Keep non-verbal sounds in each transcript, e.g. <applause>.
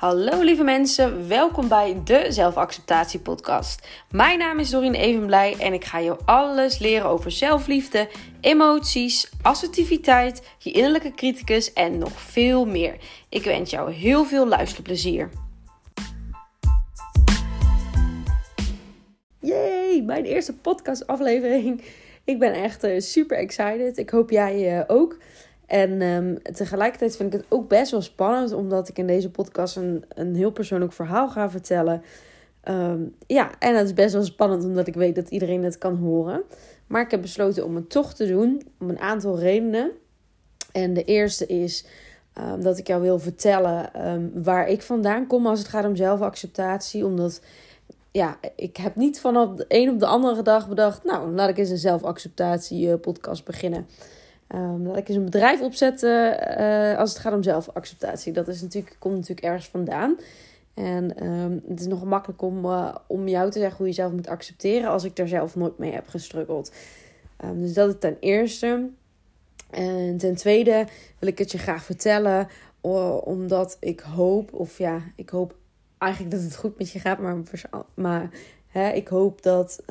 Hallo lieve mensen, welkom bij de Zelfacceptatie Podcast. Mijn naam is Dorien Evenblij en ik ga je alles leren over zelfliefde, emoties, assertiviteit, je innerlijke criticus en nog veel meer. Ik wens jou heel veel luisterplezier. Yay, mijn eerste podcastaflevering. Ik ben echt uh, super excited. Ik hoop jij uh, ook. En um, tegelijkertijd vind ik het ook best wel spannend, omdat ik in deze podcast een, een heel persoonlijk verhaal ga vertellen. Um, ja, en het is best wel spannend, omdat ik weet dat iedereen het kan horen. Maar ik heb besloten om het toch te doen, om een aantal redenen. En de eerste is um, dat ik jou wil vertellen waar ik vandaan kom als het gaat om zelfacceptatie. Omdat ja, ik heb niet vanaf de een op de andere dag bedacht, nou, laat ik eens een zelfacceptatie podcast beginnen. Um, dat ik eens een bedrijf opzetten uh, als het gaat om zelfacceptatie. Dat is natuurlijk, komt natuurlijk ergens vandaan. En um, het is nog makkelijk om, uh, om jou te zeggen hoe je jezelf moet accepteren als ik daar zelf nooit mee heb gestruggeld. Um, dus dat is ten eerste. En ten tweede wil ik het je graag vertellen, omdat ik hoop, of ja, ik hoop eigenlijk dat het goed met je gaat, maar, maar hè, ik hoop dat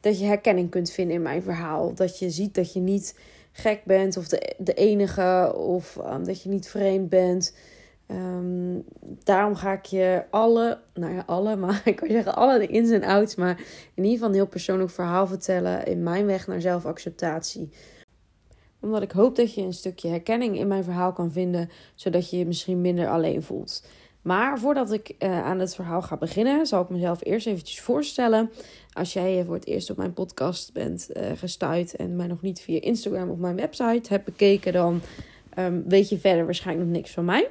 dat je herkenning kunt vinden in mijn verhaal. Dat je ziet dat je niet gek bent of de, de enige of um, dat je niet vreemd bent. Um, daarom ga ik je alle, nou ja, alle, <laughs> maar ik kan zeggen alle ins en outs, maar in ieder geval een heel persoonlijk verhaal vertellen in mijn weg naar zelfacceptatie. Omdat ik hoop dat je een stukje herkenning in mijn verhaal kan vinden, zodat je je misschien minder alleen voelt. Maar voordat ik uh, aan het verhaal ga beginnen, zal ik mezelf eerst eventjes voorstellen. Als jij voor het eerst op mijn podcast bent uh, gestuurd en mij nog niet via Instagram of mijn website hebt bekeken, dan um, weet je verder waarschijnlijk nog niks van mij.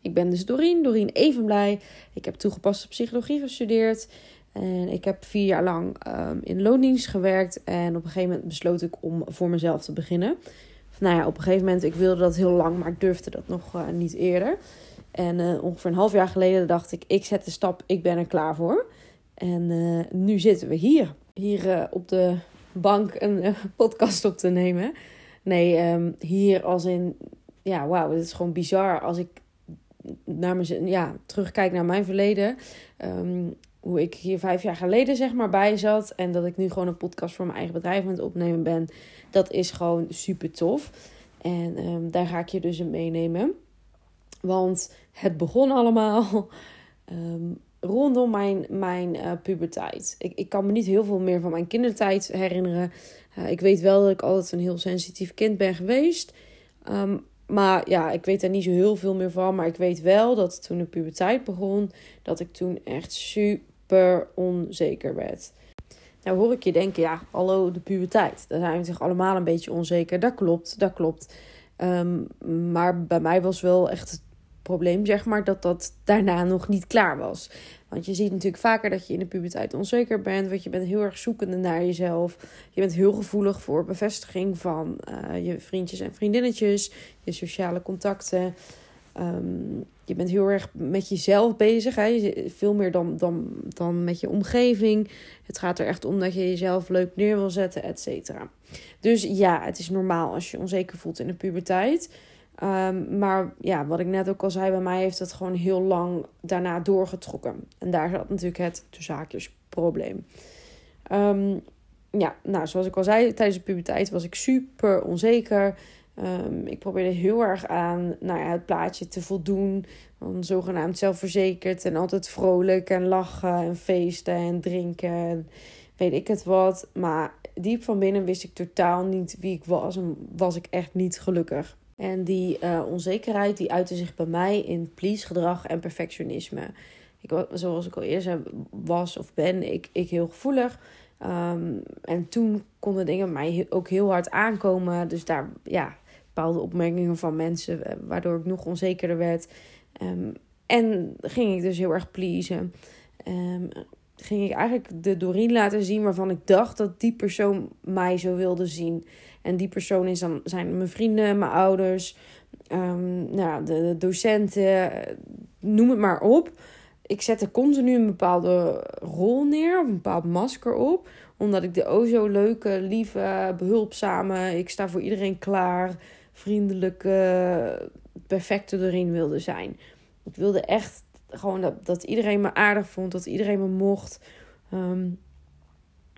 Ik ben dus Doreen, Doreen Evenblij. Ik heb toegepaste psychologie gestudeerd. En ik heb vier jaar lang um, in loondienst gewerkt. En op een gegeven moment besloot ik om voor mezelf te beginnen. Nou ja, op een gegeven moment, ik wilde dat heel lang, maar ik durfde dat nog uh, niet eerder. En uh, ongeveer een half jaar geleden dacht ik, ik zet de stap, ik ben er klaar voor. En uh, nu zitten we hier. Hier uh, op de bank een <laughs> podcast op te nemen. Nee, um, hier als in, ja, wauw, het is gewoon bizar als ik naar mijn, ja, terugkijk naar mijn verleden. Um, hoe ik hier vijf jaar geleden zeg maar bij zat. En dat ik nu gewoon een podcast voor mijn eigen bedrijf aan het opnemen ben. Dat is gewoon super tof. En um, daar ga ik je dus in meenemen. Want het begon allemaal um, rondom mijn, mijn uh, puberteit. Ik, ik kan me niet heel veel meer van mijn kindertijd herinneren. Uh, ik weet wel dat ik altijd een heel sensitief kind ben geweest. Um, maar ja, ik weet er niet zo heel veel meer van. Maar ik weet wel dat toen de puberteit begon, dat ik toen echt super onzeker werd. Nou hoor ik je denken, ja, hallo, de puberteit. Daar zijn we zich allemaal een beetje onzeker. Dat klopt, dat klopt. Um, maar bij mij was wel echt probleem, zeg maar, dat dat daarna nog niet klaar was. Want je ziet natuurlijk vaker dat je in de puberteit onzeker bent, want je bent heel erg zoekende naar jezelf. Je bent heel gevoelig voor bevestiging van uh, je vriendjes en vriendinnetjes, je sociale contacten. Um, je bent heel erg met jezelf bezig, hè? veel meer dan, dan, dan met je omgeving. Het gaat er echt om dat je jezelf leuk neer wil zetten, et cetera. Dus ja, het is normaal als je onzeker voelt in de puberteit. Um, maar ja, wat ik net ook al zei, bij mij heeft het gewoon heel lang daarna doorgetrokken. En daar zat natuurlijk het zaakjes probleem. Um, ja, nou, zoals ik al zei, tijdens de puberteit was ik super onzeker. Um, ik probeerde heel erg aan nou ja, het plaatje te voldoen. Van zogenaamd zelfverzekerd en altijd vrolijk en lachen en feesten en drinken en weet ik het wat. Maar diep van binnen wist ik totaal niet wie ik was en was ik echt niet gelukkig. En die uh, onzekerheid die uitte zich bij mij in please-gedrag en perfectionisme. Ik, zoals ik al eerder was of ben, ik, ik heel gevoelig. Um, en toen konden dingen mij ook heel hard aankomen. Dus daar, ja, bepaalde opmerkingen van mensen, eh, waardoor ik nog onzekerder werd. Um, en ging ik dus heel erg pleasen. Um, ging ik eigenlijk de Doreen laten zien waarvan ik dacht dat die persoon mij zo wilde zien. En die persoon is dan, zijn mijn vrienden, mijn ouders, um, nou, de, de, docenten, noem het maar op. Ik zette continu een bepaalde rol neer, of een bepaald masker op. Omdat ik de o zo leuke, lieve, behulpzame, ik sta voor iedereen klaar, vriendelijke, perfecte erin wilde zijn. ik wilde echt gewoon dat, dat iedereen me aardig vond, dat iedereen me mocht. Ehm,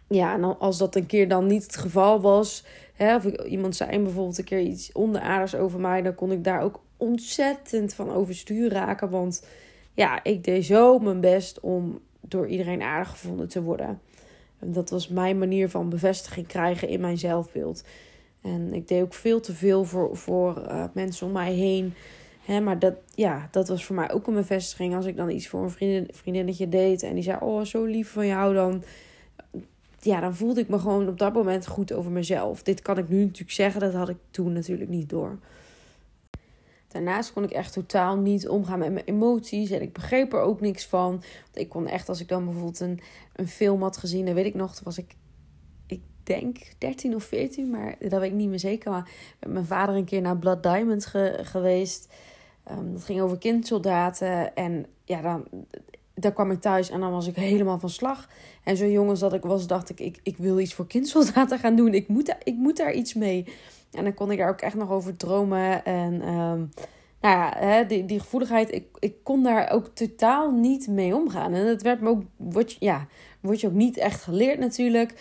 ja, en als dat een keer dan niet het geval was, hè, of iemand zei bijvoorbeeld een keer iets onderaardigs over mij, dan kon ik daar ook ontzettend van overstuur raken. Want ja, ik deed zo mijn best om door iedereen aardig gevonden te worden. En dat was mijn manier van bevestiging krijgen in mijn zelfbeeld. En ik deed ook veel te veel voor, voor uh, mensen om mij heen. Hè, maar dat, ja, dat was voor mij ook een bevestiging. Als ik dan iets voor een vriendin, vriendinnetje deed en die zei: Oh, zo lief van jou, dan, ja, dan voelde ik me gewoon op dat moment goed over mezelf. Dit kan ik nu natuurlijk zeggen, dat had ik toen natuurlijk niet door. Daarnaast kon ik echt totaal niet omgaan met mijn emoties. En ik begreep er ook niks van. Ik kon echt, als ik dan bijvoorbeeld een, een film had gezien, dan weet ik nog, toen was ik, ik denk 13 of 14, maar dat weet ik niet meer zeker. Maar met mijn vader een keer naar Blood Diamond geweest. Um, dat ging over kindsoldaten. En ja, dan, daar kwam ik thuis en dan was ik helemaal van slag. En zo jong als dat ik was, dacht ik, ik, ik wil iets voor kindsoldaten gaan doen. Ik moet, ik moet daar iets mee. En dan kon ik daar ook echt nog over dromen. En um, nou ja, hè, die, die gevoeligheid, ik, ik kon daar ook totaal niet mee omgaan. En dat werd me ook, word, ja, word je ook niet echt geleerd natuurlijk.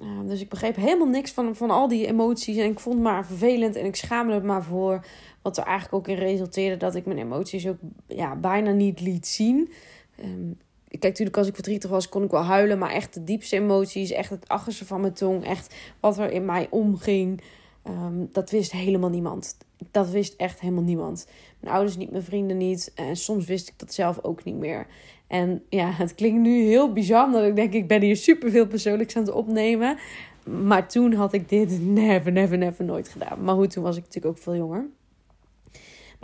Uh, dus ik begreep helemaal niks van, van al die emoties. En ik vond het maar vervelend en ik schaamde het maar voor. Wat er eigenlijk ook in resulteerde dat ik mijn emoties ook ja, bijna niet liet zien. Um, kijk, natuurlijk als ik verdrietig was, kon ik wel huilen. Maar echt de diepste emoties, echt het achterste van mijn tong. Echt wat er in mij omging. Um, dat wist helemaal niemand. Dat wist echt helemaal niemand. Mijn ouders niet, mijn vrienden niet. En soms wist ik dat zelf ook niet meer. En ja, het klinkt nu heel bizar, dat ik denk, ik ben hier superveel persoonlijks aan het opnemen. Maar toen had ik dit never, never, never nooit gedaan. Maar goed, toen was ik natuurlijk ook veel jonger.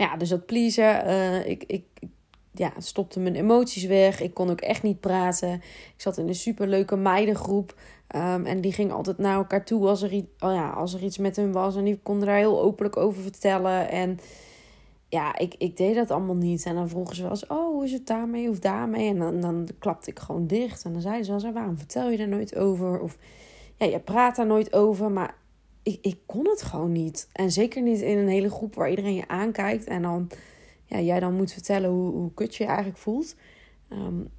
Ja, dus dat pleasen. Uh, ik, ik, ja, stopte mijn emoties weg. Ik kon ook echt niet praten. Ik zat in een superleuke meidengroep. Um, en die ging altijd naar elkaar toe als er, oh ja, als er iets met hem was. En die konden daar heel openlijk over vertellen. En ja, ik, ik deed dat allemaal niet. En dan vroegen ze wel eens, oh, hoe is het daarmee of daarmee? En dan, dan klapte ik gewoon dicht. En dan zeiden ze wel eens, waarom vertel je daar nooit over? Of ja, je praat daar nooit over. Maar ik, ik kon het gewoon niet. En zeker niet in een hele groep waar iedereen je aankijkt. En dan ja, jij dan moet vertellen hoe, hoe kut je je eigenlijk voelt. Um,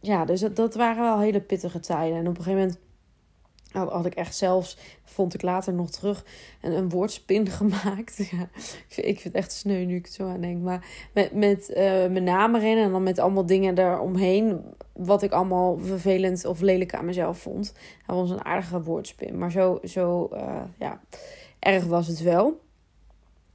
ja, dus dat, dat waren wel hele pittige tijden. En op een gegeven moment had ik echt zelfs, vond ik later nog terug, een, een woordspin <laughs> gemaakt. Ja, ik, vind, ik vind het echt sneu nu ik het zo aan denk. Maar met, met uh, mijn naam erin en dan met allemaal dingen eromheen. Wat ik allemaal vervelend of lelijk aan mezelf vond. Dat was een aardige woordspin. Maar zo, zo uh, ja, erg was het wel.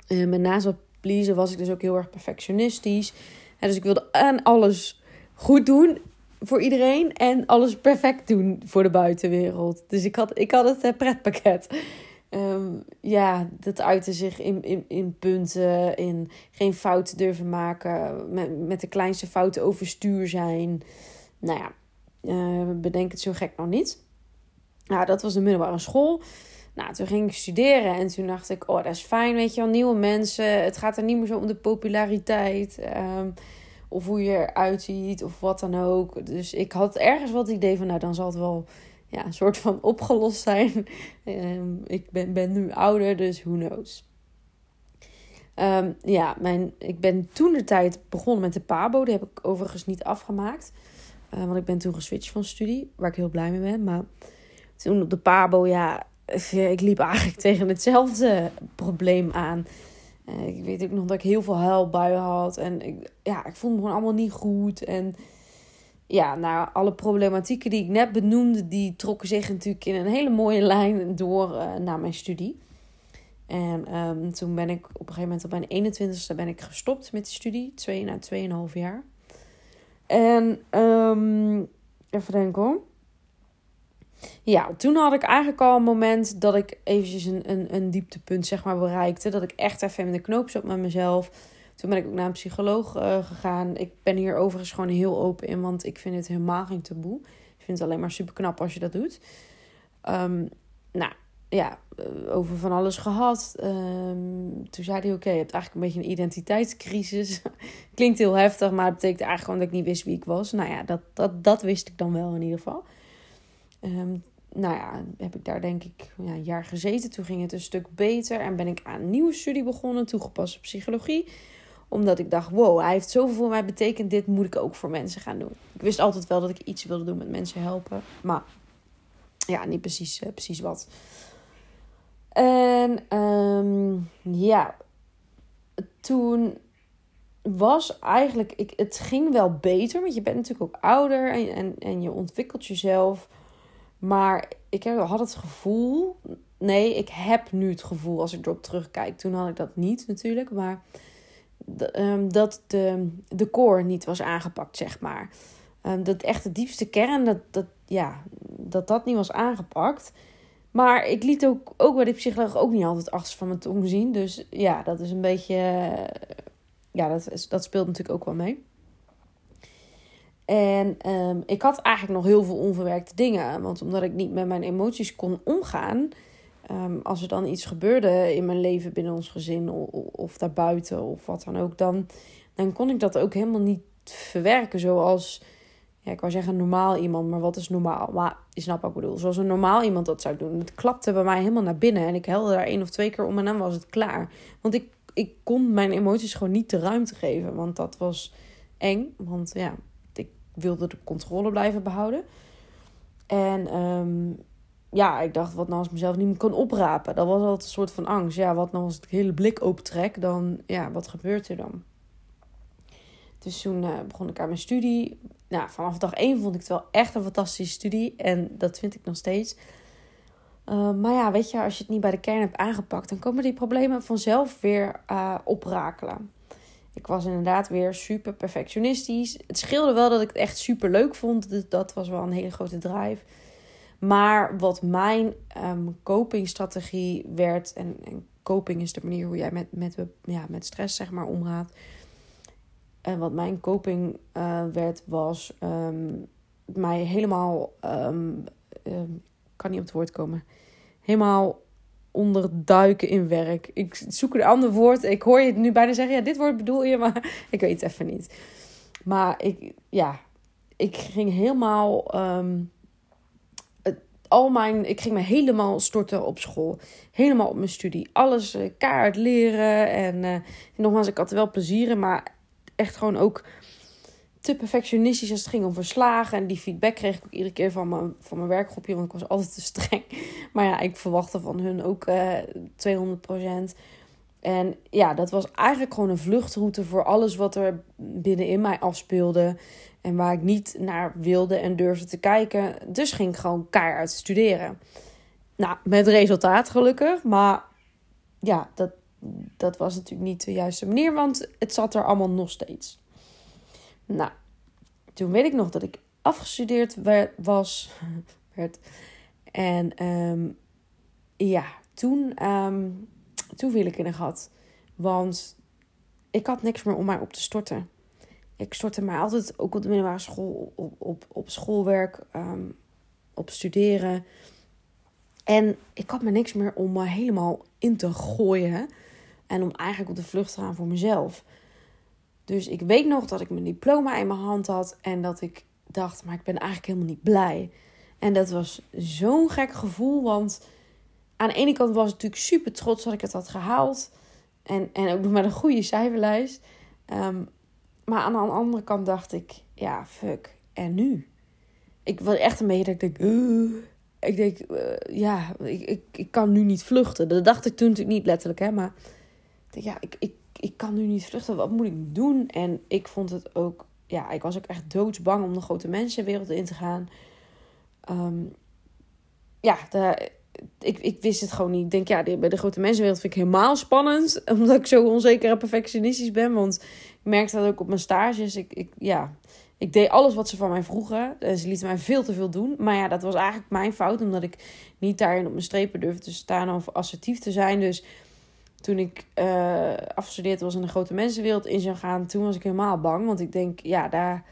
Uh, met naast wat pleasen was ik dus ook heel erg perfectionistisch. En dus ik wilde aan alles goed doen voor iedereen en alles perfect doen voor de buitenwereld. Dus ik had, ik had het uh, pretpakket. Um, ja, dat uitte zich in, in, in punten, in geen fouten durven maken, met, met de kleinste fouten overstuur zijn. Nou ja, uh, bedenk het zo gek nog niet. Nou, dat was de middelbare school. Nou, toen ging ik studeren en toen dacht ik, oh, dat is fijn, weet je wel, nieuwe mensen. Het gaat er niet meer zo om de populariteit. Um, of hoe je eruit ziet of wat dan ook. Dus ik had ergens wat idee van, nou, dan zal het wel ja, een soort van <laughs> opgelost zijn. Um, ik ben, ben nu ouder, dus who knows. Um, ja, mijn, ik ben toen de tijd begonnen met de PABO. Die heb ik overigens niet afgemaakt. Uh, want ik ben toen geswitcht van studie, waar ik heel blij mee ben. Maar toen op de PABO, ja, ik liep eigenlijk <laughs> tegen hetzelfde probleem aan. Eh, ik weet ook nog dat ik heel veel huilbuien had. En ik, ja, ik voelde me gewoon allemaal niet goed. En ja, nou, alle problematieken die ik net benoemde, die trokken zich natuurlijk in een hele mooie lijn door uh, naar mijn studie. En um, toen ben ik op een gegeven moment op mijn 21ste ben ik gestopt met de studie. Twee, na nou, 2,5 jaar. En um, even denken hoor. Ja, toen had ik eigenlijk al een moment dat ik eventjes een, een, een dieptepunt zeg maar bereikte. Dat ik echt even in de knoop zat met mezelf. Toen ben ik ook naar een psycholoog uh, gegaan. Ik ben hier overigens gewoon heel open in, want ik vind het helemaal geen taboe. Ik vind het alleen maar super knap als je dat doet. Um, nou, ja, eh, over van alles gehad. Um, toen zei hij, oké, je hebt eigenlijk een beetje een identiteitscrisis. <laughs> Klinkt heel heftig, maar het betekent eigenlijk gewoon dat ik niet wist wie ik was. Nou ja, dat, dat, dat wist ik dan wel in ieder geval. Um, nou ja, heb ik daar denk ik ja, een jaar gezeten. Toen ging het een stuk beter en ben ik aan een nieuwe studie begonnen, toegepaste psychologie. Omdat ik dacht, wow, hij heeft zoveel voor mij betekend. Dit moet ik ook voor mensen gaan doen. Ik wist altijd wel dat ik iets wilde doen met mensen helpen. Maar ja, niet precies, uh, precies wat. En um, ja, toen was eigenlijk, ik, het ging wel beter, want je bent natuurlijk ook ouder en, en, en je ontwikkelt jezelf. Maar ik had het gevoel, nee, ik heb nu het gevoel als ik erop terugkijk. Toen had ik dat niet natuurlijk, maar ehm, dat de, de core niet was aangepakt, zeg maar. Um, dat echt de diepste kern, dat, dat, ja, dat dat niet was aangepakt. Maar ik liet ook, ook bij de psycholoog ook niet altijd achter van mijn tong zien. Dus ja, dat is een beetje. Ja, dat, dat speelt natuurlijk ook wel mee. En ehm, ik had eigenlijk nog heel veel onverwerkte dingen. Want omdat ik niet met mijn emoties kon omgaan. Um, als er dan iets gebeurde in mijn leven binnen ons gezin of, of daarbuiten of wat dan ook, dan, dan kon ik dat ook helemaal niet verwerken zoals ja, ik wou zeggen normaal iemand, maar wat is normaal? Maar je snapt wat ik bedoel. Zoals een normaal iemand dat zou doen. Het klapte bij mij helemaal naar binnen. En ik helde daar één of twee keer om en dan was het klaar. Want ik, ik kon mijn emoties gewoon niet de ruimte geven. Want dat was eng. Want ja, wilde de controle blijven behouden. En um, ja, ik dacht, wat nou als ik mezelf niet meer kan oprapen? Dat was altijd een soort van angst. Ja, wat nou als ik de hele blik opentrek? Dan, ja, wat gebeurt er dan? Dus toen uh, begon ik aan mijn studie nou, vanaf dag één vond ik het wel echt een fantastische studie. En dat vind ik nog steeds. Uh, maar ja, weet je, als je het niet bij de kern hebt aangepakt, dan komen die problemen vanzelf weer uh, oprakelen. Ik was inderdaad weer super perfectionistisch. Het scheelde wel dat ik het echt super leuk vond. Dus dat was wel een hele grote drive. Maar wat mijn um, copingstrategie werd, en, en coping is de manier hoe jij met, met, ja, met stress zeg maar omgaat en wat mijn coping uh, werd, was um, mij helemaal, um, um, kan niet op het woord komen, helemaal onderduiken in werk. Ik zoek een ander woord. Ik hoor je nu bijna zeggen, ja, dit woord bedoel je, maar <laughs> ik weet het even niet. Maar ik, ja, ik ging helemaal, al mijn, ik ging me helemaal storten op school. Helemaal op mijn studie. Alles uh, kaart leren. En uh, nogmaals, ik had er wel plezier in, maar echt gewoon ook te perfectionistisch als het ging om verslagen. En die feedback kreeg ik ook iedere keer van mijn, van mijn werkgroepje, want ik was altijd te streng. <laughs> Maar ja, ik verwachtte van hun ook uh, eh, 200%. En ja, dat was eigenlijk gewoon een vluchtroute voor alles wat er binnenin mij afspeelde. En waar ik niet naar wilde en durfde te kijken. Dus ging ik gewoon keihard studeren. Nou, met resultaat gelukkig. Maar ja, dat, dat was natuurlijk niet de juiste manier, want het zat er allemaal nog steeds. Nou, toen weet ik nog dat ik afgestudeerd was. <laughs> Werd. En um, ja, toen, um, toen viel ik in een gat. Want ik had niks meer om mij op te storten. Ik stortte mij altijd, ook op de middelbare school, op, op, schoolwerk, um, op studeren. En ik had me niks meer om me helemaal in te gooien. En om eigenlijk op de vlucht te gaan voor mezelf. Dus ik weet nog dat ik mijn diploma in mijn hand had. En dat ik dacht, maar ik ben eigenlijk helemaal niet blij. En dat was zo'n gek gevoel. Want aan de ene kant was ik natuurlijk super trots dat ik het had gehaald. En, en ook met een goede cijferlijst. Um, maar aan de andere kant dacht ik, ja, fuck. En nu? Ik was echt een beetje dat ik denk, uh, ik denk, uh, ja, ik, ik, ik kan nu niet vluchten. Dat dacht ik toen natuurlijk niet letterlijk, hè. Maar ja, ik, ik, ik kan nu niet vluchten. Wat moet ik doen? En ik vond het ook, ja, ik was ook echt doodsbang om de grote mensenwereld in te gaan. Um, ja, de, ik, ik wist het gewoon niet. Ik denk, ja, bij de grote mensenwereld vind ik helemaal spannend. <laughs> Omdat ik zo onzeker en perfectionistisch ben. Want ik merkte dat ook op mijn stages. Ik, ik, ja, ik deed alles wat ze van mij vroegen. En ze lieten mij veel te veel doen. Maar ja, dat was eigenlijk mijn fout. Omdat ik niet daarin op mijn strepen durfde te staan of assertief te zijn. Dus toen ik uh, afgestudeerd was in de grote mensenwereld in zou gaan, toen was ik helemaal bang. Want ik denk, ja, daar,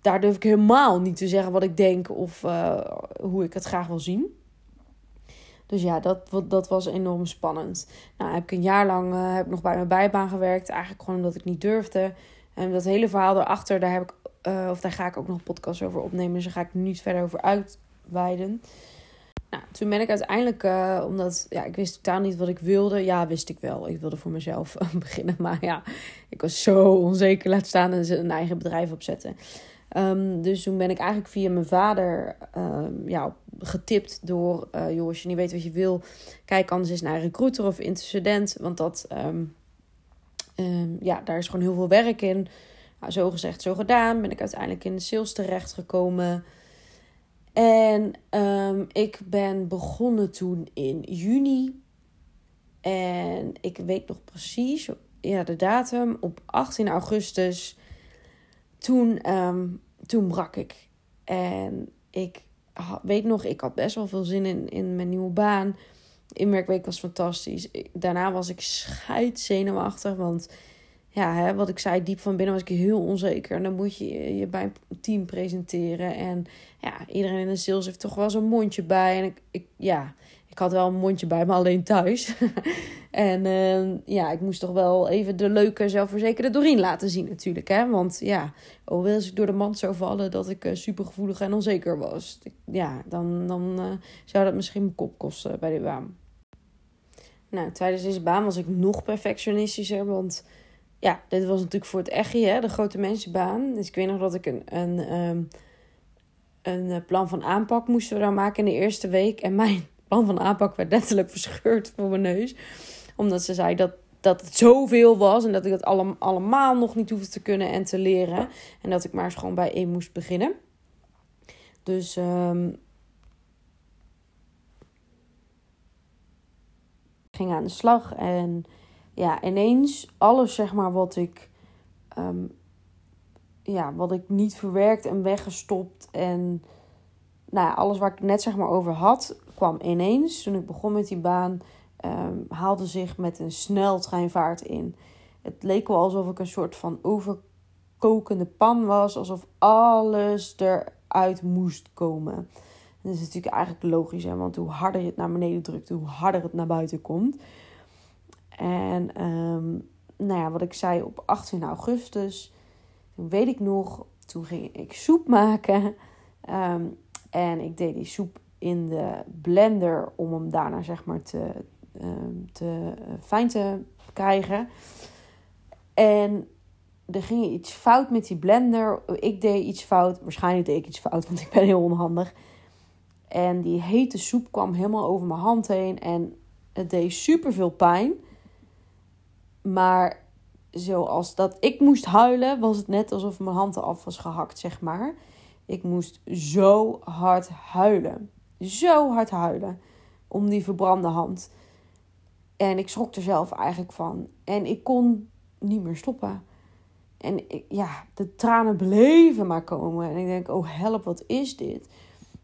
daar durf ik helemaal niet te zeggen wat ik denk of uh, hoe ik het graag wil zien. Dus ja, dat, dat was enorm spannend. Nou, heb ik een jaar lang uh, heb nog bij mijn bijbaan gewerkt. Eigenlijk gewoon omdat ik niet durfde. En dat hele verhaal erachter, daar, heb ik, of daar ga ik ook nog een podcast over opnemen. Dus daar ga ik niet verder over uitweiden. Nou, toen ben ik uiteindelijk, uh, omdat ja, ik wist totaal niet wat ik wilde. Ja, wist ik wel. Ik wilde voor mezelf <laughs> beginnen. Maar ja, ik was zo onzeker. Laat staan en een eigen bedrijf opzetten. Um, dus toen ben ik eigenlijk via mijn vader um, ja, getipt door... Uh, joh, als je niet weet wat je wil, kijk anders eens naar recruiter of intercedent. Want dat, um, ja, daar is gewoon heel veel werk in. Nou, zo gezegd, zo gedaan. Ben ik uiteindelijk in de sales terechtgekomen... En um, ik ben begonnen toen in juni. En ik weet nog precies ja, de datum. Op 18 augustus. Toen, um, toen brak ik. En ik weet nog, ik had best wel veel zin in, in mijn nieuwe baan. Inwerkweek was fantastisch. Daarna was ik scheidzenuwachtig. Want ja, hè, wat ik zei, diep van binnen was ik heel onzeker. En dan moet je je bij een team presenteren. En ja, iedereen in de sales heeft toch wel zo'n mondje bij. En ik, ik, ja, ik had wel een mondje bij, maar alleen thuis. <laughs> en uh, ja, ik moest toch wel even de leuke, zelfverzekerde Doreen laten zien natuurlijk. Hè? Want ja, oh, als ik door de mand zou vallen dat ik uh, supergevoelig en onzeker was. Ja, dan, dan uh, zou dat misschien mijn kop kosten bij de baan. Nou, tijdens deze baan was ik nog perfectionistischer, want ja, dit was natuurlijk voor het echi, hè, de grote mensenbaan. Dus ik weet nog dat ik een, een, um, een eh, plan van aanpak moesten we dan maken in de eerste week. En mijn <laughs> plan van aanpak werd letterlijk verscheurd voor mijn neus. Omdat ze zei dat, dat het zoveel was en dat ik dat allemaal, nog niet hoefde te kunnen en te leren. En dat ik maar eens gewoon bij één moest beginnen. Dus um, ging aan de slag en ja, ineens alles zeg maar wat ik, um, ja, wat ik niet verwerkt en weggestopt en nou ja, alles waar ik net zeg maar over had, kwam ineens. Toen ik begon met die baan, um, haalde zich met een sneltreinvaart in. Het leek wel alsof ik een soort van overkokende pan was, alsof alles eruit moest komen. dat is natuurlijk eigenlijk logisch, hè? want hoe harder je het naar beneden drukt, hoe harder het naar buiten komt. En um, nou ja, wat ik zei op 18 augustus, toen weet ik nog, toen ging ik soep maken. Um, en ik deed die soep in de blender om hem daarna zeg maar te, um, te uh, fijn te krijgen. En er ging iets fout met die blender. Ik deed iets fout. Waarschijnlijk deed ik iets fout, <laughs> want ik ben heel onhandig. En die hete soep kwam helemaal over mijn hand heen. En het deed super veel pijn. Maar zoals dat ik moest huilen, was het net alsof mijn hand eraf was gehakt, zeg maar. Ik moest zo hard huilen. Zo hard huilen. Om die verbrande hand. En ik schrok er zelf eigenlijk van. En ik kon niet meer stoppen. En ik, ja, de tranen bleven maar komen. En ik denk, oh help, wat is dit?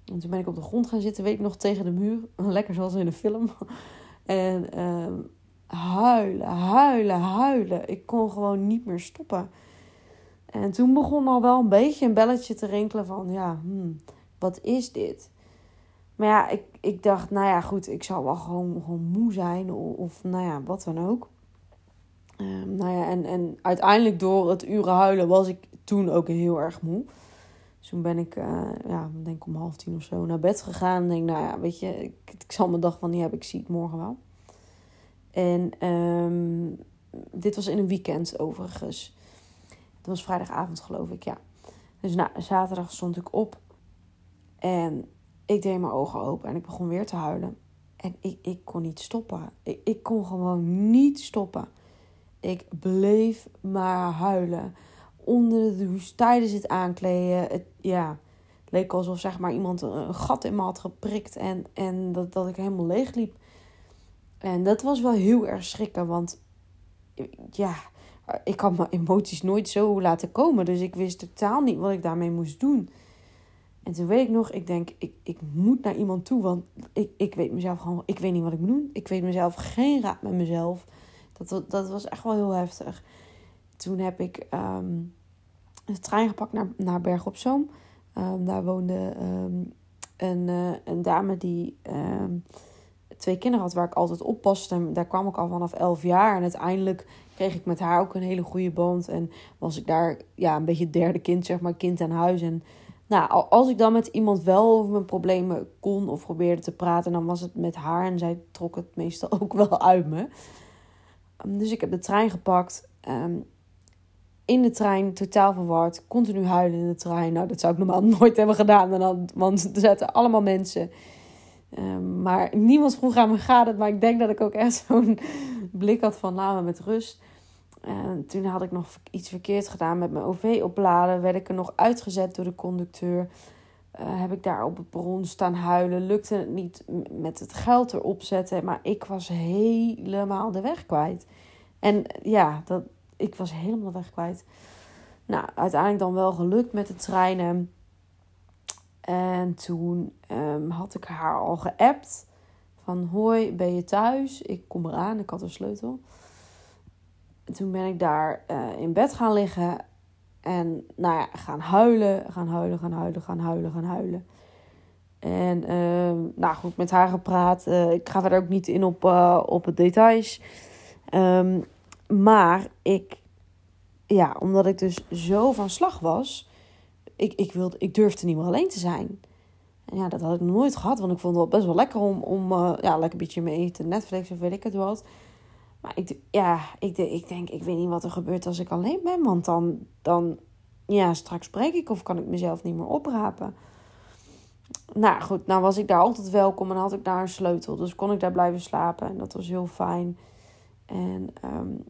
En toen ben ik op de grond gaan zitten, weet ik nog, tegen de muur. <laughs> Lekker zoals in een film. <laughs> En um, huilen, huilen, huilen. Ik kon gewoon niet meer stoppen. En toen begon al wel een beetje een belletje te rinkelen van, ja, hmm, wat is dit? Maar ja, ik, ik dacht, nou ja, goed, ik zou wel gewoon, gewoon moe zijn of, nou ja, wat dan ook. Um, nou ja, en, en uiteindelijk door het uren huilen was ik toen ook heel erg moe. Dus toen ben ik, uh, ja, denk om half tien of zo naar bed gegaan. En denk, nou ja, weet je, ik, ik zal mijn dag van niet hebben, ik zie het morgen wel. En um, dit was in een weekend overigens. Het was vrijdagavond geloof ik, ja. Dus nou, zaterdag stond ik op. En ik deed mijn ogen open en ik begon weer te huilen. En ik, ik kon niet stoppen. Ik, ik kon gewoon niet stoppen. Ik bleef maar huilen. Onder de douche, tijdens het aankleden. Het, ja, het leek alsof zeg maar, iemand een gat in me had geprikt. En, en dat, dat ik helemaal leeg liep. En dat was wel heel erg schrikken, want ja, ik had mijn emoties nooit zo laten komen. Dus ik wist totaal niet wat ik daarmee moest doen. En toen weet ik nog, ik denk, ik, ik moet naar iemand toe, want ik, ik weet mezelf gewoon, ik weet niet wat ik moet doen. Ik weet mezelf geen raad met mezelf. Dat, dat was echt wel heel heftig. Toen heb ik um, de trein gepakt naar, naar Berg op Zoom. Um, daar woonde um, een, uh, een dame die twee kinderen had waar ik altijd oppaste. Daar kwam ik al vanaf elf jaar. En uiteindelijk kreeg ik met haar ook een hele goede band. En was ik daar ja, een beetje het derde kind, zeg maar, kind aan huis. En Nou, als ik dan met iemand wel over mijn problemen kon of probeerde te praten, dan was het met haar en zij trok het meestal <laughs> ook wel uit me. Ehm, dus ik heb de trein gepakt. Um, in de trein, totaal verward, continu huilen in de trein. Nou, dat zou ik normaal <laughs> nooit hebben gedaan, want er zaten allemaal mensen. Um, maar niemand vroeg aan me gaat het, maar ik denk dat ik ook echt <laughs> zo'n blik had van laat me met rust. En toen had ik nog iets verkeerd gedaan met mijn OV opladen. Werd ik er nog uitgezet door de conducteur. Uh, heb ik daar op het perron staan huilen. Lukte het niet met het geld erop zetten. Maar ik was helemaal de weg kwijt. En ja, dat, ik was helemaal de weg kwijt. Nou, uiteindelijk dan wel gelukt met de treinen. En toen um, had ik haar al geappt. Van hoi, ben je thuis? Ik kom eraan, ik had een sleutel toen ben ik daar uh, in bed gaan liggen. En nou ja, gaan huilen, gaan huilen, gaan huilen, gaan huilen, gaan huilen. En uh, nou goed, met haar gepraat. Uh, ik ga verder ook niet in op, uh, op het details. Um, maar ik, ja, omdat ik dus zo van slag was, ik, ik, wilde, ik durfde niet meer alleen te zijn. En ja, dat had ik nog nooit gehad, want ik vond het best wel lekker om, om ja, lekker een beetje mee te Netflix of weet ik het wat. Maar ik, ja, ik, ik denk, ik weet niet wat er gebeurt als ik alleen ben. Want dan, dan, ja, straks spreek ik of kan ik mezelf niet meer oprapen. Nou goed, nou was ik daar altijd welkom en had ik daar een sleutel. Dus kon ik daar blijven slapen en dat was heel fijn. En um,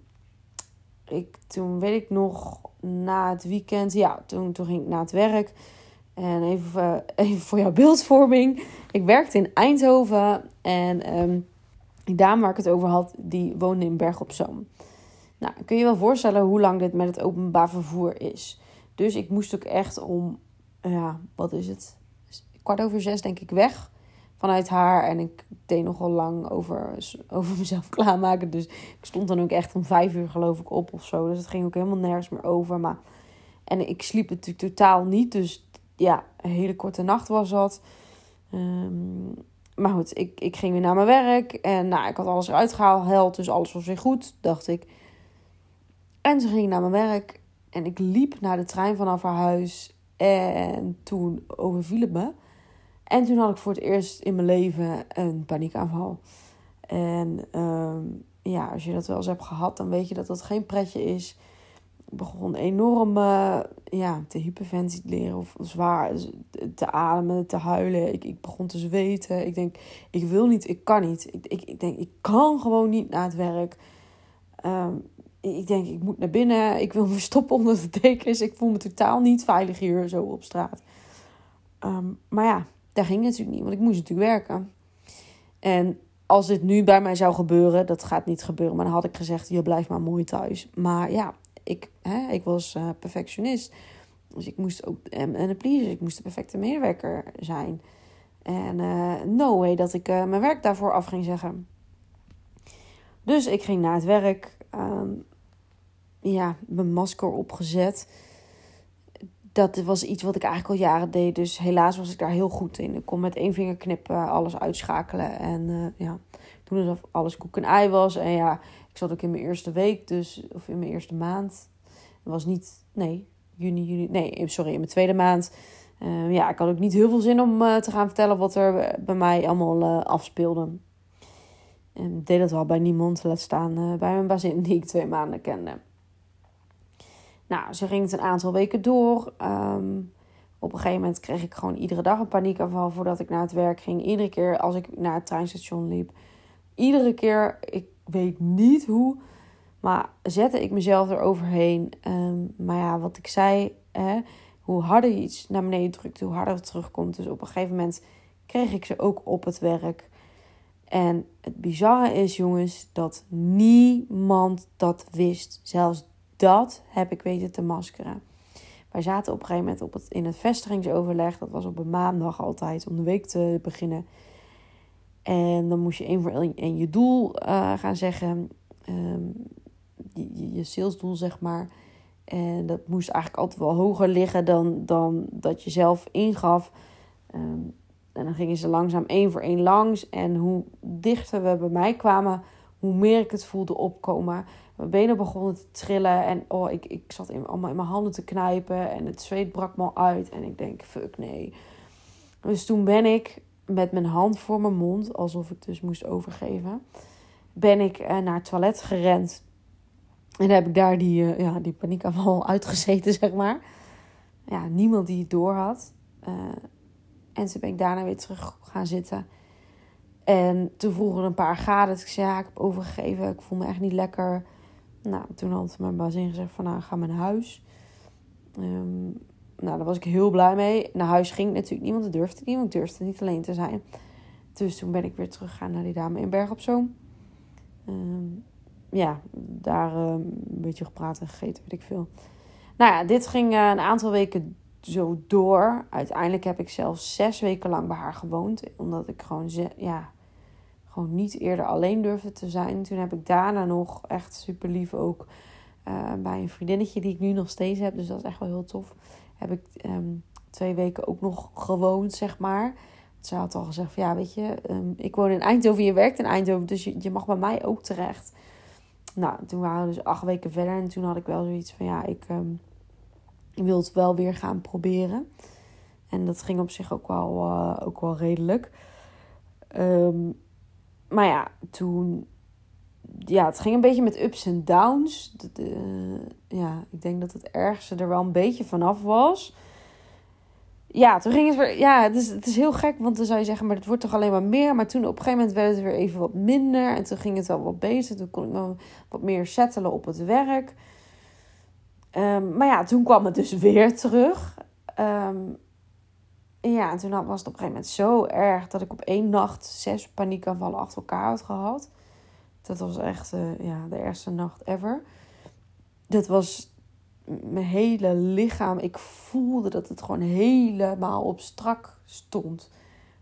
ik, toen weet ik nog, na het weekend, ja, toen, toen ging ik naar het werk. En even, uh, even voor jouw beeldvorming. Ik werkte in Eindhoven en... Um, die dame waar ik het over had, die woonde in Berg op Zoom. Nou, kun je wel voorstellen hoe lang dit met het openbaar vervoer is. Dus ik moest ook echt om, ja, wat is het? Kwart over zes denk ik weg vanuit haar. En ik deed nogal lang over, over <laughs> mezelf klaarmaken. Dus ik stond dan ook echt om vijf uur geloof ik op of zo. Dus het ging ook helemaal nergens meer over. Maar, en ik sliep natuurlijk totaal niet. Dus ja, een hele korte nacht was dat. Um, maar goed, ik, ik ging weer naar mijn werk. En nou, ik had alles eruit gehaald. Dus alles was weer goed, dacht ik. En ze ging naar mijn werk. En ik liep naar de trein vanaf haar huis. En toen overviel het me. En toen had ik voor het eerst in mijn leven een paniekaanval. En um, ja, als je dat wel eens hebt gehad, dan weet je dat dat geen pretje is begon enorm uh, ja, te hyperventileren of zwaar te ademen, te huilen. Ik, ik begon te zweten. Ik denk, ik wil niet, ik kan niet. Ik, ik, ik denk, ik kan gewoon niet naar het werk. Um, ik denk, ik moet naar binnen. Ik wil me <laughs> stoppen onder de dekens. Ik voel me totaal niet veilig hier zo op straat. Um, maar ja, daar ging natuurlijk niet, want ik moest natuurlijk werken. En als dit nu bij mij zou gebeuren, dat gaat niet gebeuren, maar dan had ik gezegd: je blijft maar mooi thuis. Maar ja, ik, hè, ik was uh, perfectionist. Dus ik moest ook, en, en een pleaser, ik moest de perfecte medewerker zijn. En uh, no way dat ik uh, mijn werk daarvoor af ging zeggen. Dus ik ging naar het werk. Um, ja, mijn masker opgezet. Dat was iets wat ik eigenlijk al jaren deed. Dus helaas was ik daar heel goed in. Ik kon met één vinger knippen, alles uitschakelen. En uh, ja, toen alsof alles koek en ei was. En ja, ik zat ook in mijn eerste week, dus, of in mijn eerste maand. Het was niet, nee, juni, juli, nee, sorry, in mijn tweede maand. Uh, ja, ik had ook niet heel veel zin om uh, te gaan vertellen wat er bij mij allemaal uh, afspeelde. En deed dat wel bij niemand, laat staan bij mijn bazin die ik twee maanden kende. Nou, zo ging het een aantal weken door. Um, op een gegeven moment kreeg ik gewoon iedere dag een paniekaanval voordat ik naar het werk ging. Iedere keer als ik naar het treinstation liep. Iedere keer, ik weet niet hoe. Maar zette ik mezelf eroverheen. Um, maar ja, wat ik zei, hè, hoe harder je iets naar beneden drukt, hoe harder het terugkomt. Dus op een gegeven moment kreeg ik ze ook op het werk. En het bizarre is, jongens, dat niemand dat wist. Zelfs dat heb ik weten te maskeren. Wij zaten op een gegeven moment op het, in het vestigingsoverleg. Dat was op een maandag altijd om de week te beginnen. En dan moest je één voor één je doel uh, gaan zeggen. Um, je, je salesdoel, zeg maar. En dat moest eigenlijk altijd wel hoger liggen dan, dan dat je zelf ingaf. Um, en dan gingen ze langzaam één voor één langs. En hoe dichter we bij mij kwamen, hoe meer ik het voelde opkomen. Mijn benen begonnen te trillen en oh, ik, ik zat in, allemaal in mijn handen te knijpen en het zweet brak me al uit. En ik denk, fuck nee. Dus toen ben ik met mijn hand voor mijn mond, alsof ik dus moest overgeven, ben ik eh, naar het toilet gerend. En heb ik daar die, uh, ja, die paniekaanval <laughs> uitgezeten, zeg maar. Ja, niemand die het door had. Uh, en toen ben ik daarna weer terug gaan zitten. En toen vroegen een paar graden. Ik zei, ja, ik heb overgegeven. Ik voel me echt niet lekker. Nou, toen had mijn bazin gezegd van, nou, ga maar naar huis. Um, nou, daar was ik heel blij mee. Naar huis ging natuurlijk niet, want dat durfde niet. Want ik durfde niet alleen te zijn. Dus toen ben ik weer teruggegaan naar die dame in Berg op. Um, ja, daar uh, een beetje gepraat en gegeten, weet ik veel. Nou ja, dit ging uh, een aantal weken zo door. Uiteindelijk heb ik zelfs zes weken lang bij haar gewoond. Omdat ik gewoon, ja, gewoon niet eerder alleen durfde te zijn. Toen heb ik daarna nog echt super lief ook uh, bij een vriendinnetje die ik nu nog steeds heb. Dus dat is echt wel heel tof. Heb ik um, twee weken ook nog gewoond, zeg maar. Ze had al gezegd van ja, weet je, um, ik woon in Eindhoven, je werkt in Eindhoven, dus je, je mag bij mij ook terecht. Nou, toen waren we dus acht weken verder en toen had ik wel zoiets van ja, ik, ik wil het wel weer gaan proberen. En dat ging op zich ook wel, uh, ook wel redelijk. Maar ja, toen. Ja, het ging een beetje met ups en downs. Dat, uh, ja, ik denk dat het ergste er wel een beetje vanaf was. Ja, toen ging het weer. Ja, het is, het is heel gek, want dan zou je zeggen, maar het wordt toch alleen maar meer. Maar toen op een gegeven moment werd het weer even wat minder. En toen ging het wel wat beter. Toen kon ik me wat meer settelen op het werk. Um, maar ja, toen kwam het dus weer terug. Um, ja, en toen was het op een gegeven moment zo erg dat ik op één nacht zes paniekaanvallen achter elkaar had gehad. Dat was echt uh, ja, de ergste nacht ever. Dat was mijn hele lichaam. Ik voelde dat het gewoon helemaal op strak stond.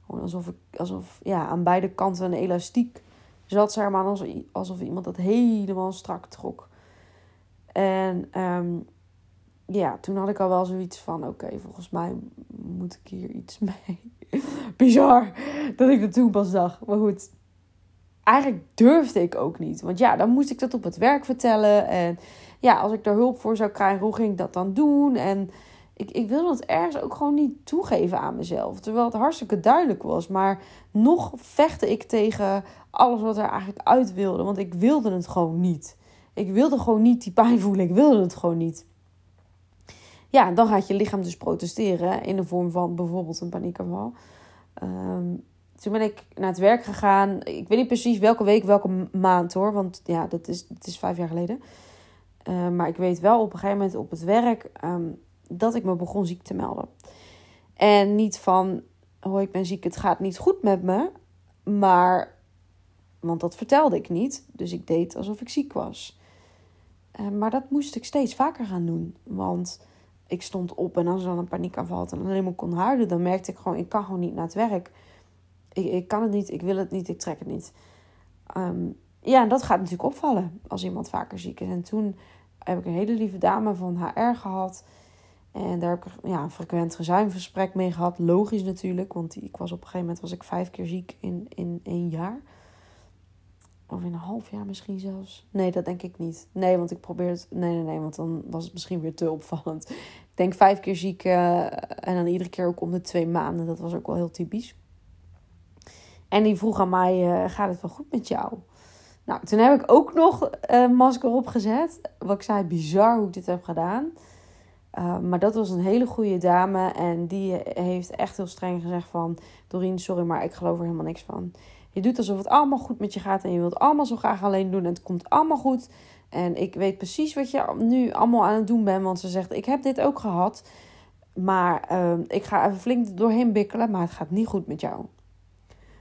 Gewoon alsof ik, alsof ja, aan beide kanten een elastiek zat, zeg maar, alsof, iemand dat helemaal strak trok. En um, ja, toen had ik al wel zoiets van: oké, volgens mij moet ik hier iets <laughs> mee. Bizar dat ik dat toen pas dacht. Maar goed, eigenlijk durfde ik ook niet. Want ja, dan moest ik dat op het werk vertellen. En ja, als ik daar hulp voor zou krijgen, hoe ging ik dat dan doen? En ik, ik wilde het ergens ook gewoon niet toegeven aan mezelf. Terwijl het hartstikke duidelijk was. Maar nog vechtte ik tegen alles wat er eigenlijk uit wilde. Want ik wilde het gewoon niet. Ik wilde gewoon niet die pijn voelen. Ik wilde het gewoon niet ja, dan gaat je lichaam dus protesteren in de vorm van bijvoorbeeld een paniekaanval. Um, toen ben ik naar het werk gegaan. Ik weet niet precies welke week, welke maand hoor. Want ja, dat is, dat is vijf jaar geleden. Uh, maar ik weet wel op een gegeven moment op het werk um, dat ik me begon ziek te melden. En niet van, oh ik ben ziek, het gaat niet goed met me. Maar, want dat vertelde ik niet. Dus ik deed alsof ik ziek was. Maar dat moest ik steeds vaker gaan doen. Want ik stond op en als er dan een paniekaanval en alleen maar kon huilen, dan merkte ik gewoon, ik kan gewoon niet naar het werk. Ik, ik kan het niet, ik wil het niet, ik trek het niet. Um, ja, en dat gaat natuurlijk opvallen als iemand vaker ziek is. En toen heb ik een hele lieve dame van HR gehad. En daar heb ik ja, een frequent gesprek mee gehad. Logisch natuurlijk, want ik was op een gegeven moment was ik vijf keer ziek in, in één jaar. Of in een half jaar misschien zelfs. Nee, dat denk ik niet. Nee, want ik probeer het. Nee, nee, nee, want dan was het misschien weer te opvallend. Ik denk vijf keer ziek uh, en dan iedere keer ook om de twee maanden. Dat was ook wel heel typisch. En die vroeg aan mij: uh, Gaat het wel goed met jou? Nou, toen heb ik ook nog een masker opgezet. Wat ik zei, bizar hoe ik dit heb gedaan. Maar dat was een hele goede dame. En die heeft echt heel streng gezegd van... Doreen, sorry, maar ik geloof er helemaal niks van. Je doet alsof het allemaal goed met je gaat en je wilt allemaal zo graag alleen doen en het komt allemaal goed. En ik weet precies wat je nu allemaal aan het doen bent, want ze zegt: Ik heb dit ook gehad, maar uh, ik ga even flink doorheen bikkelen, maar het gaat niet goed met jou.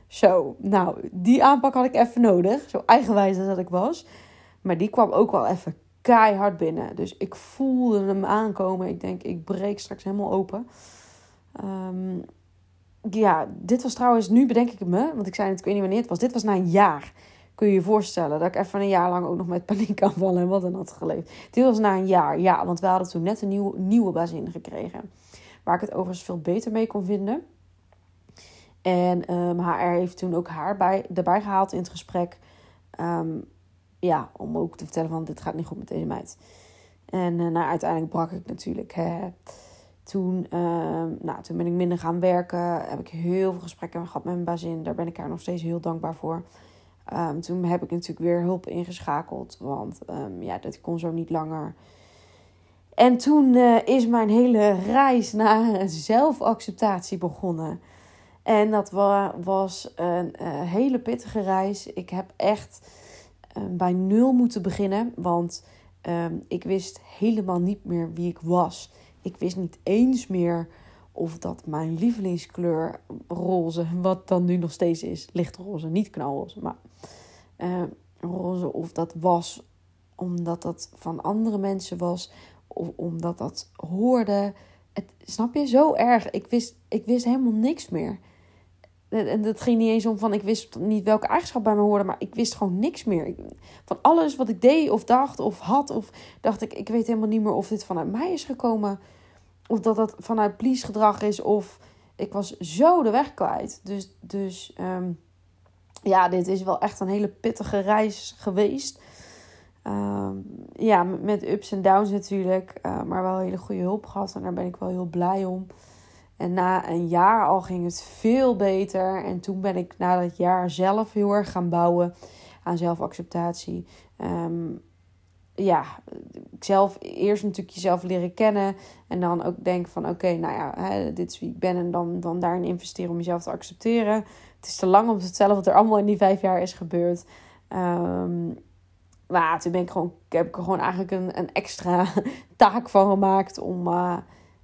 Zo, nou, die aanpak had ik even nodig, zo eigenwijs als dat ik was. Maar die kwam ook wel even keihard binnen. Dus ik voelde hem aankomen. Ik denk, ik breek straks helemaal open. Um, ja, dit was trouwens, nu bedenk ik het me, want ik zei het, ik weet niet wanneer het was. Dit was na een jaar. Kun je je voorstellen dat ik even een jaar lang ook nog met paniekaanvallen en wat dan had geleefd. Dit was na een jaar, ja, want we hadden toen net een nieuwe, nieuwe bazin gekregen. Waar ik het overigens veel beter mee kon vinden. En um, ehm, HR heeft toen ook haar bij, erbij gehaald in het gesprek. Ehm, ja, om ook te vertellen van dit gaat niet goed met deze meid. En uh, nou, uiteindelijk brak ik natuurlijk. Hè. Toen, ehm, nou, toen ben ik minder gaan werken. Heb ik heel veel gesprekken gehad met mijn bazin. Daar ben ik haar nog steeds heel dankbaar voor. Um, toen heb ik natuurlijk weer hulp ingeschakeld. Want um, ja, dat kon zo niet langer. En toen uh, is mijn hele reis naar zelfacceptatie begonnen. En dat wa was een uh, hele pittige reis. Ik heb echt bij nul moeten beginnen. Want ik wist helemaal niet meer wie ik was. Ik wist niet eens meer of dat mijn lievelingskleur roze, wat dan nu nog steeds is, lichtroze, niet knalroze, maar uh, roze, of dat was omdat dat van andere mensen was, of omdat dat hoorde. Het, snap je, zo erg. Ik wist, ik wist helemaal niks meer. En dat ging niet eens om van ik wist niet welke eigenschap bij me hoorde, maar ik wist gewoon niks meer. Van alles wat ik deed of dacht of had, of dacht ik, ik weet helemaal niet meer of dit vanuit mij is gekomen. Of dat dat vanuit please gedrag is. Of ik was zo de weg kwijt. Dus, dus um, ja, dit is wel echt een hele pittige reis geweest. Um, ja, met ups en downs natuurlijk. Uh, maar wel hele goede hulp gehad. En daar ben ik wel heel blij om. En na een jaar al ging het veel beter. En toen ben ik na dat jaar zelf heel erg gaan bouwen aan zelfacceptatie. Um, ja, zelf eerst natuurlijk jezelf leren kennen. En dan ook denken van oké, nou ja, hè, dit is wie ik ben. En dan, dan daarin investeren om jezelf te accepteren. Het is te lang om te vertellen wat er allemaal in die vijf jaar is gebeurd. Um, maar toen ben ik gewoon, heb ik er gewoon eigenlijk een, een extra <laughs> taak van gemaakt om, uh,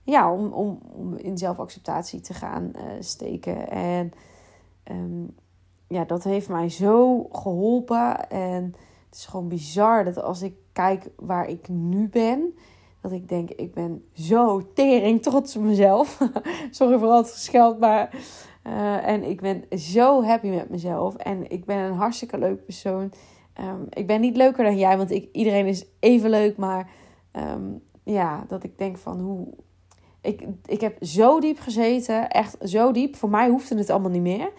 ja, om, om, in zelfacceptatie te gaan uh, steken. En um, ja, dat heeft mij zo geholpen. En het is gewoon bizar dat als ik kijk waar ik nu ben. Dat ik denk, ik ben zo tering trots op mezelf. <laughs> Sorry voor al het gescheld, maar... Uh, en ik ben zo happy met mezelf. En ik ben een hartstikke leuk persoon. Um, ik ben niet leuker dan jij, want ik, iedereen is even leuk. Maar um, ja, dat ik denk van hoe... Ik, ik heb zo diep gezeten, echt zo diep. Voor mij hoefde het allemaal niet meer.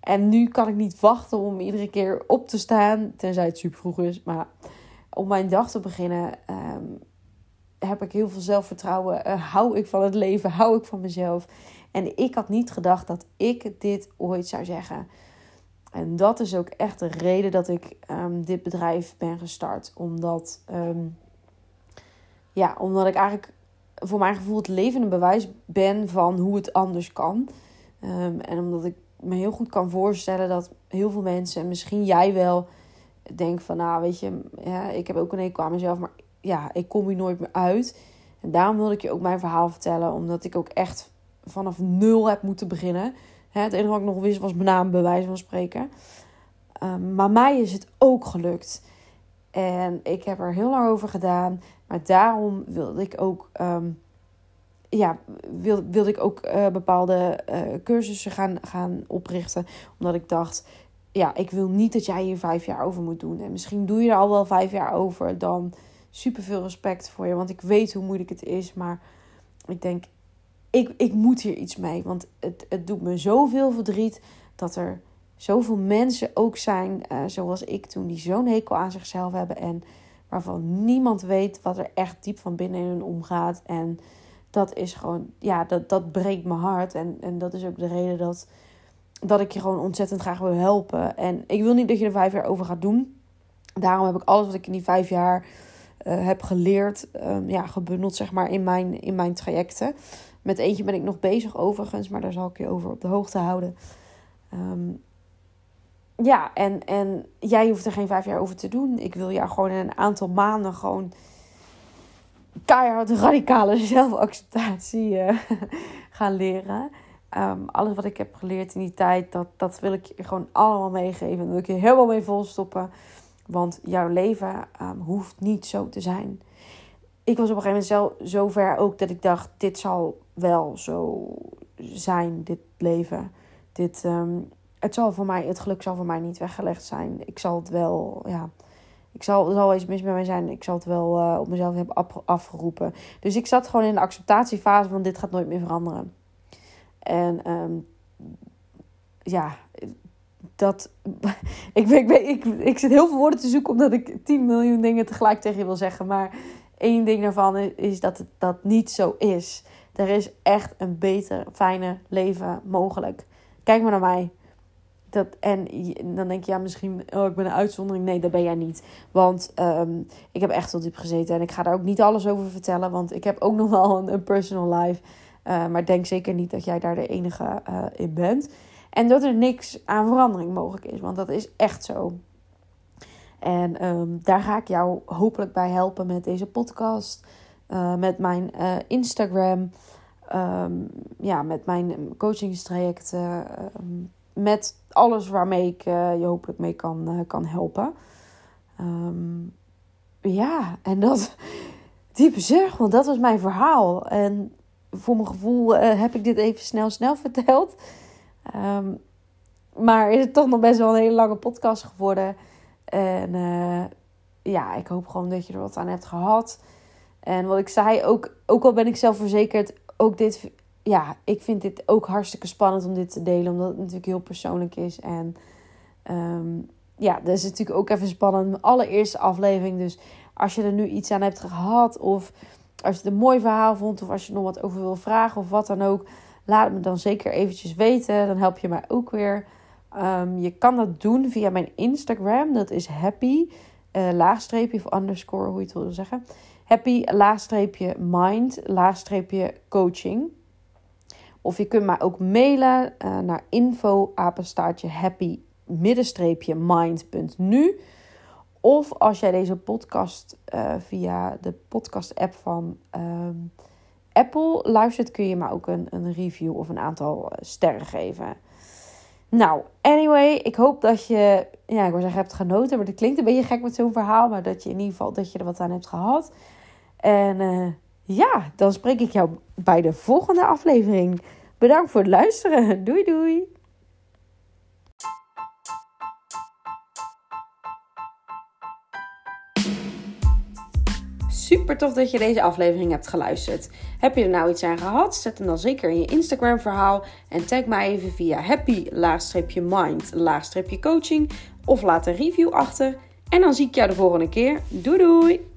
En nu kan ik niet wachten om iedere keer op te staan. Tenzij het super vroeg is. Maar om mijn dag te beginnen, um, heb ik heel veel zelfvertrouwen. Uh, hou ik van het leven, hou ik van mezelf. En ik had niet gedacht dat ik dit ooit zou zeggen. En dat is ook echt de reden dat ik um, dit bedrijf ben gestart. Omdat, um, ja, omdat ik eigenlijk voor mijn gevoel het levende bewijs ben van hoe het anders kan. en omdat ik me heel goed kan voorstellen dat heel veel mensen, en misschien jij wel, denk van, nou weet je, ja, ik heb ook een hekel aan mezelf, maar ja, ik kom hier nooit meer uit. En daarom wilde ik je ook mijn verhaal vertellen, omdat ik ook echt vanaf nul heb moeten beginnen. Hè, het enige wat ik nog wist was mijn naam, bij wijze van spreken. Um, maar mij is het ook gelukt. En ik heb er heel lang over gedaan. Maar daarom wilde ik ook, um, ja, wil, wilde ik ook uh, bepaalde uh, cursussen gaan, gaan oprichten. Omdat ik dacht, ja, ik wil niet dat jij hier vijf jaar over moet doen. En misschien doe je er al wel vijf jaar over. Dan super veel respect voor je. Want ik weet hoe moeilijk het is. Maar ik denk, ik, ik moet hier iets mee. Want het, het doet me zoveel verdriet dat er zoveel mensen ook zijn, uh, zoals ik toen, die zo'n hekel aan zichzelf hebben. En waarvan niemand weet wat er echt diep van binnen in hun omgaat. En dat is gewoon, ja, dat, dat breekt mijn hart. En, en dat is ook de reden dat dat ik je gewoon ontzettend graag wil helpen. En ik wil niet dat je er vijf jaar over gaat doen. Daarom heb ik alles wat ik in die vijf jaar uh, heb geleerd, um, ja, gebundeld zeg maar in mijn, in mijn trajecten. Met eentje ben ik nog bezig overigens, maar daar zal ik je over op de hoogte houden. Um, ja, en, en jij hoeft er geen vijf jaar over te doen. Ik wil jou gewoon in een aantal maanden gewoon keihard radicale <laughs> zelfacceptatie uh, <laughs> gaan leren. Um, alles wat ik heb geleerd in die tijd, dat, dat wil ik je gewoon allemaal meegeven. Daar wil ik je helemaal mee volstoppen. Want jouw leven um, hoeft niet zo te zijn. Ik was op een gegeven moment zelf zo ver ook dat ik dacht: dit zal wel zo zijn, dit leven. Dit, um, het, zal voor mij, het geluk zal voor mij niet weggelegd zijn. Ik zal het wel, ja. Ik zal, er zal iets mis met mij zijn. Ik zal het wel uh, op mezelf hebben afgeroepen. Dus ik zat gewoon in de acceptatiefase van dit gaat nooit meer veranderen. En um, ja, dat. <laughs> ik, ik, ik, ik zit heel veel woorden te zoeken omdat ik 10 miljoen dingen tegelijk tegen je wil zeggen. Maar één ding daarvan is dat het dat niet zo is. Er is echt een beter, fijner leven mogelijk. Kijk maar naar mij. Dat, en dan denk je, ja, misschien, oh, ik ben een uitzondering. Nee, dat ben jij niet. Want um, ik heb echt wel diep gezeten. En ik ga daar ook niet alles over vertellen. Want ik heb ook <laughs> nog wel een, personal life. Uh, maar denk zeker niet dat jij daar de enige uh, in bent. En dat er niks aan verandering mogelijk is. Want dat is echt zo. En um, daar ga ik jou hopelijk bij helpen met deze podcast. Uh, met mijn Instagram. Um, ja, met mijn coachingstrajecten. Met alles waarmee ik je hopelijk mee kan, kan helpen. Um, ja, en dat <laughs> diepe zucht, want dat was mijn verhaal. En voor mijn gevoel uh, heb ik dit even snel, snel <laughs> verteld. Um, maar is het toch nog best wel een hele lange podcast geworden. En ja, ik hoop gewoon dat je er wat aan hebt gehad. En wat ik zei, ook, ook al ben ik zelfverzekerd, ook dit, ja, ik vind dit ook hartstikke spannend om dit te delen, omdat het natuurlijk heel persoonlijk is. En um, ja, dat is natuurlijk ook even spannend. Mijn allereerste aflevering. Dus als je er nu iets aan hebt gehad, of als je het een mooi verhaal vond, of als je nog wat over wil vragen, of wat dan ook, laat het me dan zeker eventjes weten. Dan help je mij ook weer. Um, je kan dat doen via mijn Instagram. Dat is happy, uh, laagstreepje of underscore, hoe je het wil zeggen. Happy, laagstreepje mind, laagstreepje coaching. Of je kunt mij ook mailen uh, naar info, happy, mind.nu. Of als jij deze podcast uh, via de podcast-app van um, Apple luistert, kun je me ook een, een review of een aantal sterren geven. Nou, anyway, ik hoop dat je, ja, ik wil zeggen, hebt genoten. Maar dat klinkt een beetje gek met zo'n verhaal. Maar dat je in ieder geval, dat je er wat aan hebt gehad. En ja, dan spreek ik jou bij de volgende aflevering. Bedankt voor het luisteren. <laughs> Doei doei. Super tof dat je deze aflevering hebt geluisterd. Heb je er nou iets aan gehad? Zet hem dan zeker in je Instagram verhaal en tag mij even via happy-mind-coaching of laat een review achter. En dan zie ik jou de volgende keer. Doei doei!